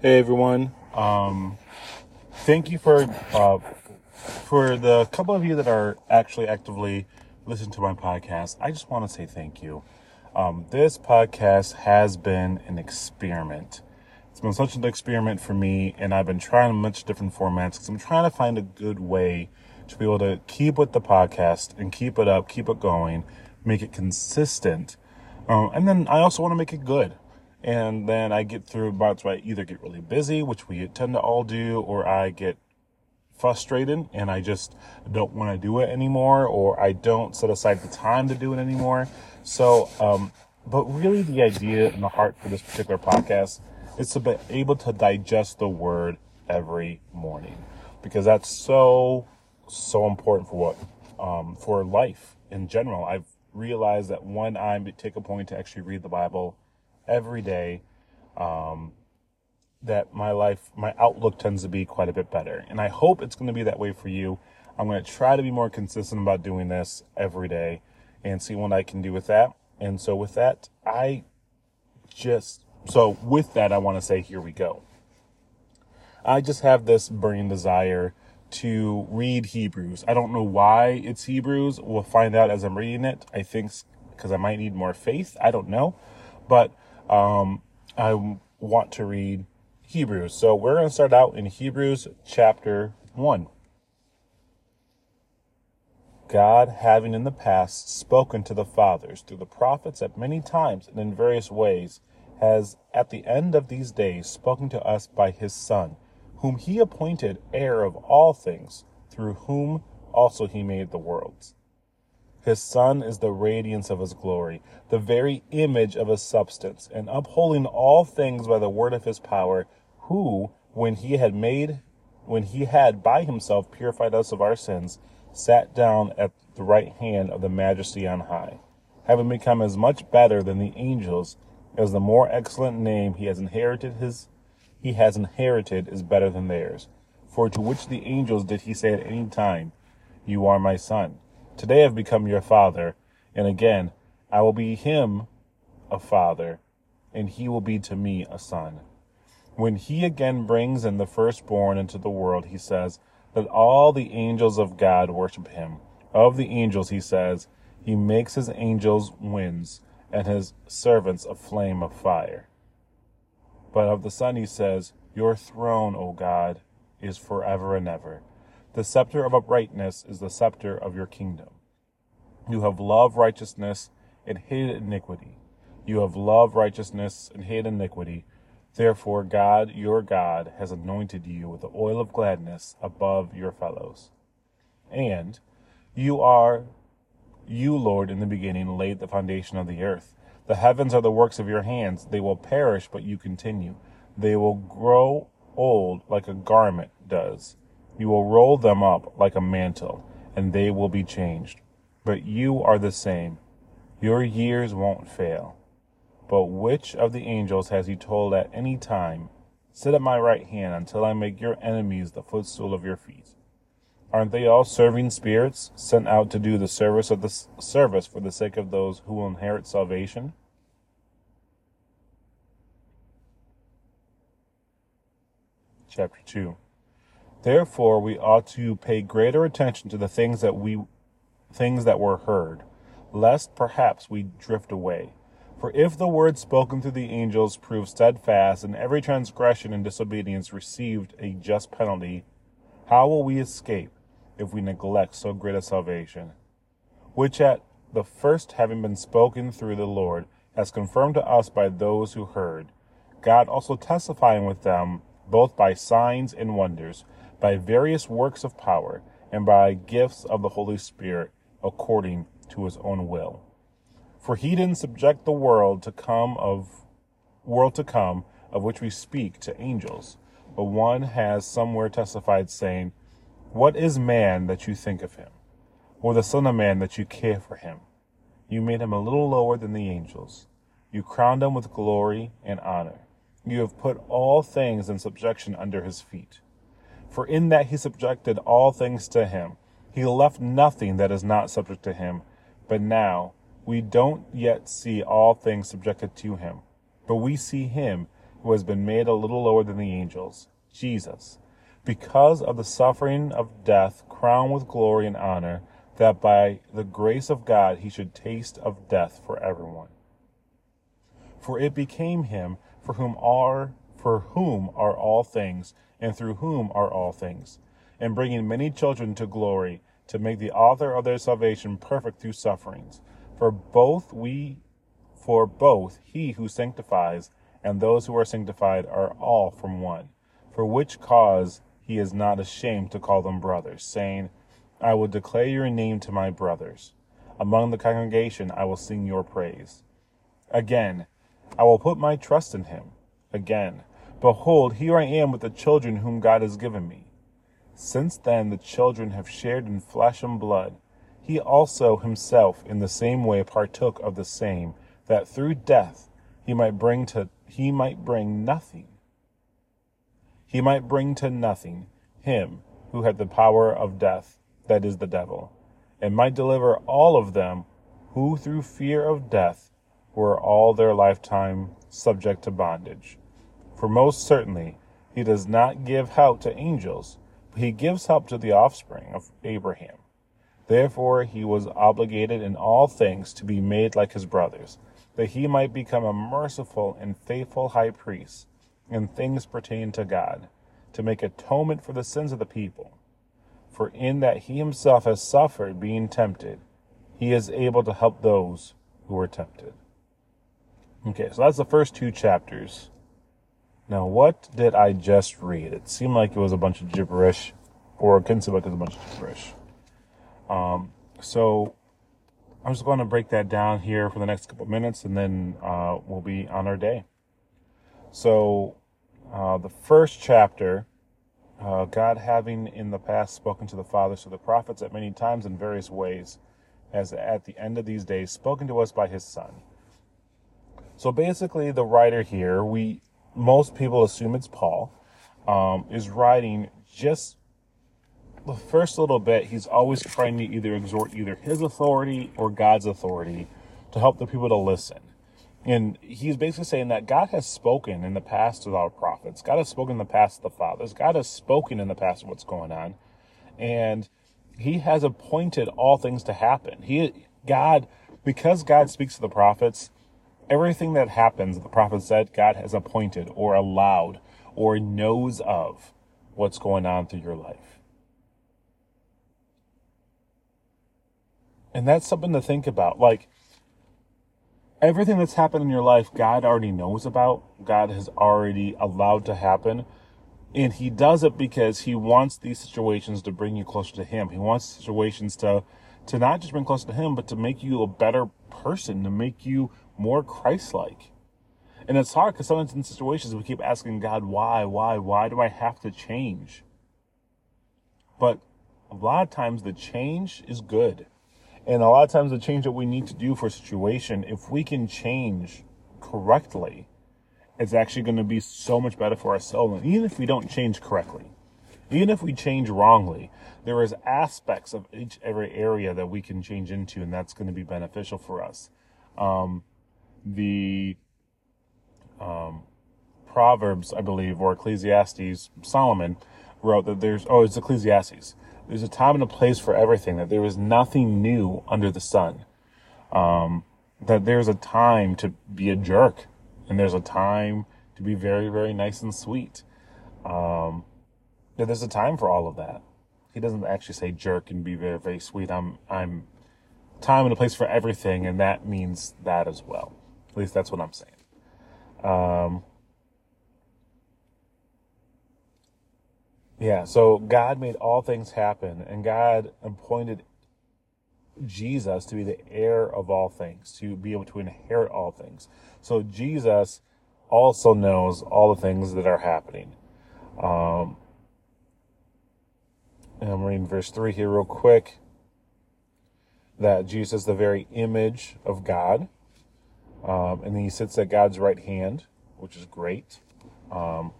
Hey everyone. Um, thank you for uh, for the couple of you that are actually actively listening to my podcast. I just want to say thank you. Um, this podcast has been an experiment. It's been such an experiment for me, and I've been trying much different formats because I'm trying to find a good way to be able to keep with the podcast and keep it up, keep it going, make it consistent, um, and then I also want to make it good and then I get through months where I either get really busy, which we tend to all do, or I get frustrated and I just don't want to do it anymore, or I don't set aside the time to do it anymore. So, um, but really, the idea and the heart for this particular podcast is to be able to digest the word every morning because that's so so important for what um, for life in general. I've realized that when I take a point to actually read the Bible every day, um, that my life, my outlook tends to be quite a bit better. And I hope it's going to be that way for you. I'm going to try to be more consistent about doing this every day and see what I can do with that. And so, with that, I just, so with that, I want to say, here we go. I just have this burning desire to read Hebrews. I don't know why it's Hebrews. We'll find out as I'm reading it. I think because I might need more faith. I don't know. But um, I want to read Hebrews. So we're going to start out in Hebrews chapter 1. God, having in the past spoken to the fathers through the prophets at many times and in various ways, has at the end of these days spoken to us by his Son, whom he appointed heir of all things, through whom also he made the worlds. His Son is the radiance of his glory, the very image of his substance, and upholding all things by the word of his power, who, when he had made when he had by himself purified us of our sins, sat down at the right hand of the majesty on high, having become as much better than the angels, as the more excellent name he has inherited his he has inherited is better than theirs. For to which the angels did he say at any time, You are my son. Today I've become your father, and again I will be him a father, and he will be to me a son. When he again brings in the firstborn into the world, he says, Let all the angels of God worship him. Of the angels, he says, He makes his angels winds, and his servants a flame of fire. But of the Son, he says, Your throne, O God, is forever and ever. The scepter of uprightness is the scepter of your kingdom. You have loved righteousness and hated iniquity. You have loved righteousness and hated iniquity. Therefore, God, your God, has anointed you with the oil of gladness above your fellows. And you are, you, Lord, in the beginning laid the foundation of the earth. The heavens are the works of your hands. They will perish, but you continue. They will grow old like a garment does you will roll them up like a mantle, and they will be changed. But you are the same. Your years won't fail. But which of the angels has he told at any time, Sit at my right hand until I make your enemies the footstool of your feet? Aren't they all serving spirits sent out to do the service of the service for the sake of those who will inherit salvation? Chapter 2 Therefore, we ought to pay greater attention to the things that we things that were heard, lest perhaps we drift away. For if the word spoken through the angels proved steadfast, and every transgression and disobedience received a just penalty, how will we escape if we neglect so great a salvation, which at the first having been spoken through the Lord, has confirmed to us by those who heard, God also testifying with them both by signs and wonders by various works of power, and by gifts of the Holy Spirit according to his own will. For he didn't subject the world to come of world to come of which we speak to angels, but one has somewhere testified saying, What is man that you think of him? Or the Son of Man that you care for him? You made him a little lower than the angels. You crowned him with glory and honor. You have put all things in subjection under his feet. For in that he subjected all things to him, he left nothing that is not subject to him. But now we don't yet see all things subjected to him, but we see him who has been made a little lower than the angels, Jesus, because of the suffering of death, crowned with glory and honor, that by the grace of God he should taste of death for everyone. For it became him for whom are for whom are all things, and through whom are all things, and bringing many children to glory, to make the author of their salvation perfect through sufferings. For both we for both he who sanctifies and those who are sanctified are all from one. For which cause he is not ashamed to call them brothers, saying, I will declare your name to my brothers. Among the congregation I will sing your praise. Again, I will put my trust in him. Again, behold, here I am with the children whom God has given me. Since then the children have shared in flesh and blood, he also himself in the same way partook of the same, that through death he might bring to he might bring nothing. He might bring to nothing him who had the power of death, that is the devil, and might deliver all of them who through fear of death were all their lifetime subject to bondage. For most certainly he does not give help to angels, but he gives help to the offspring of Abraham. Therefore he was obligated in all things to be made like his brothers that he might become a merciful and faithful high priest in things pertaining to God, to make atonement for the sins of the people. For in that he himself has suffered being tempted, he is able to help those who are tempted. Okay, so that's the first two chapters. Now, what did I just read? It seemed like it was a bunch of gibberish, or it couldn't seem like it was a bunch of gibberish. Um, so I'm just going to break that down here for the next couple minutes and then uh, we'll be on our day. So, uh, the first chapter, uh, God having in the past spoken to the fathers through the prophets at many times in various ways, has at the end of these days spoken to us by his Son. So basically, the writer here, we most people assume it's Paul, um, is writing just the first little bit, he's always trying to either exhort either his authority or God's authority to help the people to listen. And he's basically saying that God has spoken in the past to our prophets. God has spoken in the past to the fathers. God has spoken in the past of what's going on. And he has appointed all things to happen. He, God, because God speaks to the prophets, everything that happens, the prophet said, God has appointed or allowed or knows of what's going on through your life. And that's something to think about. Like, everything that's happened in your life, God already knows about. God has already allowed to happen. And He does it because He wants these situations to bring you closer to Him. He wants situations to, to not just bring closer to Him, but to make you a better person, to make you more Christ like. And it's hard because sometimes in situations we keep asking God, why, why, why do I have to change? But a lot of times the change is good. And a lot of times the change that we need to do for a situation, if we can change correctly, it's actually going to be so much better for our soul. And even if we don't change correctly, even if we change wrongly, there is aspects of each every area that we can change into, and that's going to be beneficial for us. Um, the um, Proverbs, I believe, or Ecclesiastes, Solomon wrote that there's oh, it's Ecclesiastes there's a time and a place for everything, that there is nothing new under the sun. Um, that there's a time to be a jerk, and there's a time to be very, very nice and sweet. Um, that there's a time for all of that. He doesn't actually say jerk and be very, very sweet. I'm, I'm time and a place for everything, and that means that as well. At least that's what I'm saying. Um, Yeah, so God made all things happen, and God appointed Jesus to be the heir of all things, to be able to inherit all things. So Jesus also knows all the things that are happening. Um, and I'm reading verse 3 here, real quick. That Jesus the very image of God. Um, and then he sits at God's right hand, which is great. Um,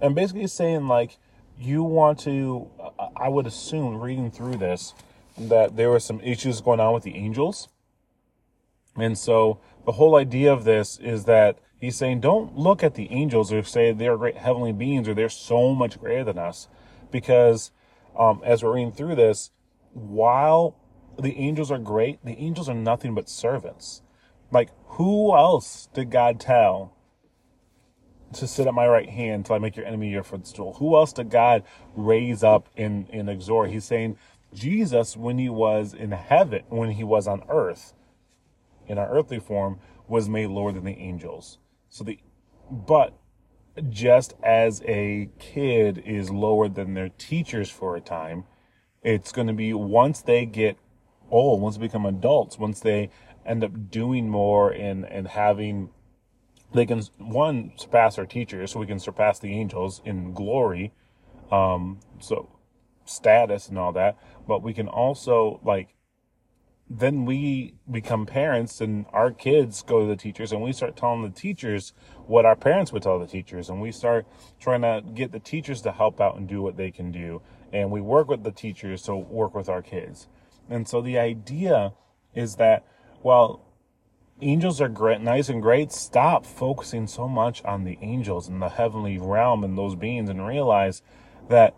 and basically saying, like, you want to, I would assume, reading through this, that there were some issues going on with the angels. And so the whole idea of this is that He's saying, don't look at the angels or say they're great heavenly beings or they're so much greater than us. Because um, as we're reading through this, while the angels are great, the angels are nothing but servants. Like, who else did God tell to sit at my right hand till I make your enemy your footstool? Who else did God raise up in, in exhort? He's saying Jesus, when he was in heaven, when he was on earth, in our earthly form, was made lower than the angels. So the, but just as a kid is lower than their teachers for a time, it's going to be once they get old, once they become adults, once they end up doing more and, and having, they can, one, surpass our teachers, so we can surpass the angels in glory. Um, so status and all that, but we can also like then we become parents and our kids go to the teachers and we start telling the teachers what our parents would tell the teachers and we start trying to get the teachers to help out and do what they can do and we work with the teachers to work with our kids and so the idea is that well angels are great nice and great stop focusing so much on the angels and the heavenly realm and those beings and realize that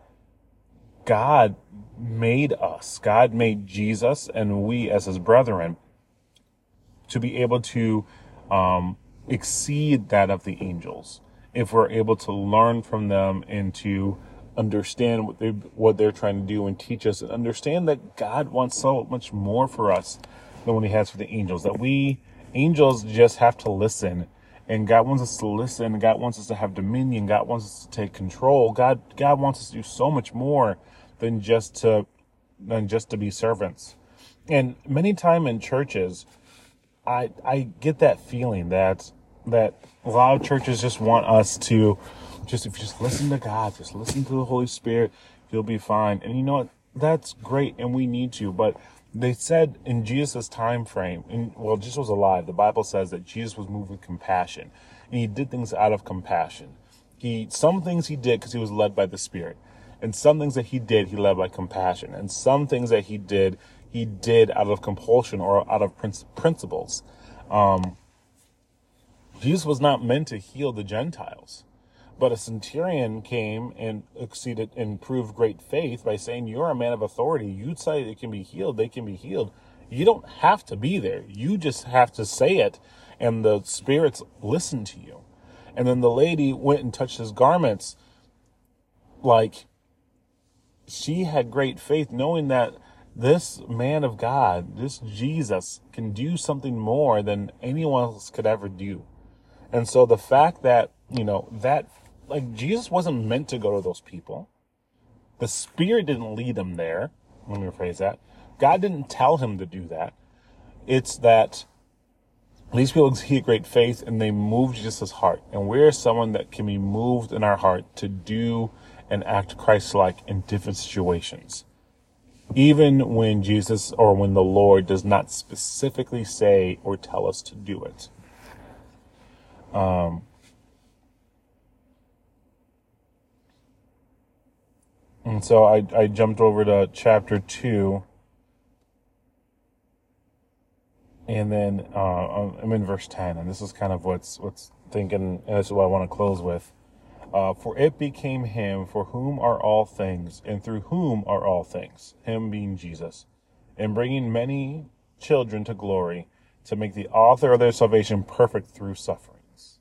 God made us. God made Jesus and we as his brethren to be able to um, exceed that of the angels. If we're able to learn from them and to understand what they what they're trying to do and teach us and understand that God wants so much more for us than what he has for the angels. That we angels just have to listen and God wants us to listen. God wants us to have dominion. God wants us to take control. God God wants us to do so much more than just to than just to be servants. And many time in churches, I I get that feeling that that a lot of churches just want us to just if you just listen to God, just listen to the Holy Spirit, you'll be fine. And you know what? That's great, and we need to. But they said in Jesus' time frame, and well, Jesus was alive. The Bible says that Jesus was moved with compassion, and he did things out of compassion. He some things he did because he was led by the Spirit. And some things that he did, he led by compassion. And some things that he did, he did out of compulsion or out of principles. Um, Jesus was not meant to heal the Gentiles. But a centurion came and exceeded and proved great faith by saying, You're a man of authority. You say it can be healed, they can be healed. You don't have to be there. You just have to say it, and the spirits listen to you. And then the lady went and touched his garments like she had great faith knowing that this man of God, this Jesus, can do something more than anyone else could ever do. And so the fact that, you know, that, like, Jesus wasn't meant to go to those people. The Spirit didn't lead him there. Let me rephrase that. God didn't tell him to do that. It's that these people see a great faith and they move Jesus' heart. And we're someone that can be moved in our heart to do and act Christ like in different situations. Even when Jesus or when the Lord does not specifically say or tell us to do it. Um, and so I, I jumped over to chapter 2. And then uh, I'm in verse 10, and this is kind of what's what's thinking, and this is what I want to close with. Uh, for it became him for whom are all things, and through whom are all things, him being Jesus, and bringing many children to glory, to make the author of their salvation perfect through sufferings.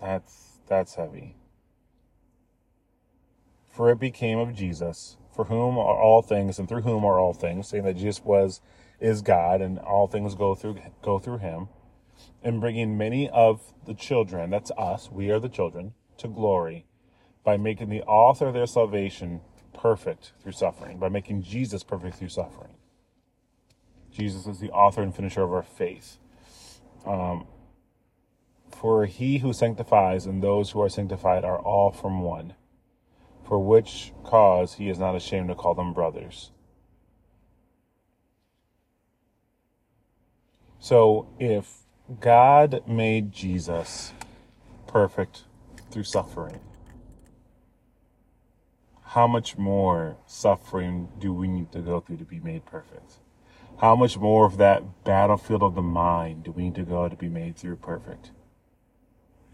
That's that's heavy. For it became of Jesus, for whom are all things, and through whom are all things, saying that Jesus was is God, and all things go through go through him and bringing many of the children, that's us, we are the children, to glory by making the author of their salvation perfect through suffering, by making Jesus perfect through suffering. Jesus is the author and finisher of our faith. Um, for he who sanctifies and those who are sanctified are all from one, for which cause he is not ashamed to call them brothers. So if God made Jesus perfect through suffering. How much more suffering do we need to go through to be made perfect? how much more of that battlefield of the mind do we need to go to be made through perfect?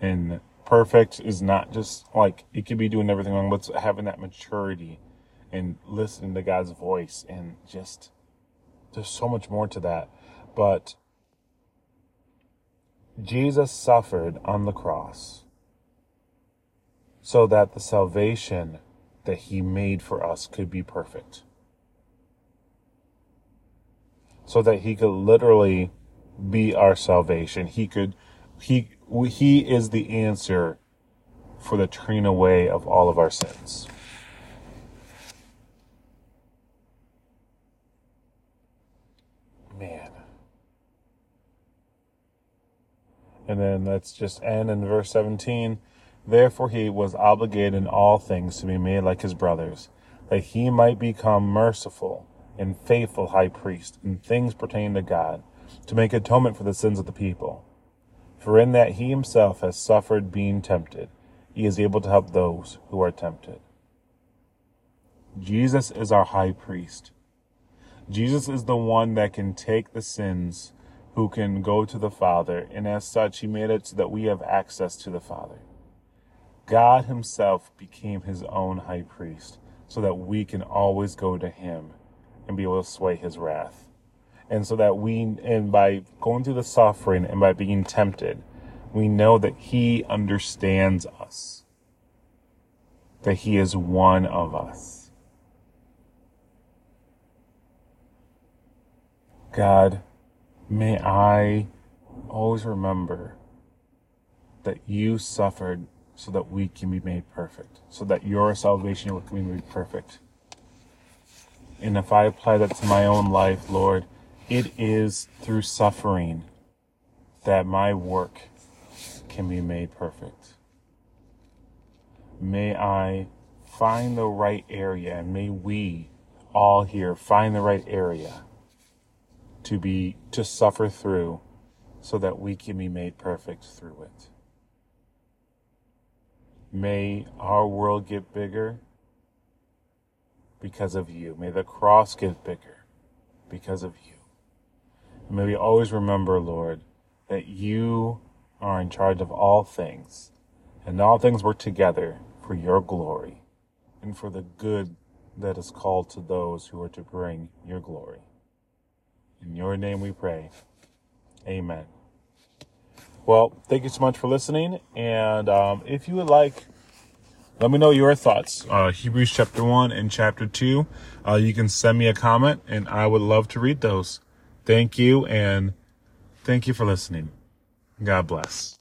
And perfect is not just like it could be doing everything wrong, but having that maturity and listening to God's voice and just there's so much more to that. But Jesus suffered on the cross so that the salvation that he made for us could be perfect. So that he could literally be our salvation. He could, he, he is the answer for the turning away of all of our sins. Man. And then let's just end in verse 17. Therefore he was obligated in all things to be made like his brothers, that he might become merciful and faithful high priest in things pertaining to God, to make atonement for the sins of the people. For in that he himself has suffered being tempted, he is able to help those who are tempted. Jesus is our high priest. Jesus is the one that can take the sins, who can go to the Father, and as such, he made it so that we have access to the Father. God himself became his own high priest so that we can always go to him and be able to sway his wrath. And so that we, and by going through the suffering and by being tempted, we know that he understands us, that he is one of us. God, may I always remember that you suffered so that we can be made perfect, so that your salvation can be made perfect. And if I apply that to my own life, Lord, it is through suffering that my work can be made perfect. May I find the right area and may we all here find the right area to be to suffer through so that we can be made perfect through it. May our world get bigger because of you. May the cross get bigger because of you. May we always remember, Lord, that you are in charge of all things, and all things work together for your glory and for the good that is called to those who are to bring your glory. In your name we pray. Amen. Well, thank you so much for listening. And um, if you would like, let me know your thoughts. Uh, Hebrews chapter 1 and chapter 2. Uh, you can send me a comment, and I would love to read those. Thank you, and thank you for listening. God bless.